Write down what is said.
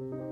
you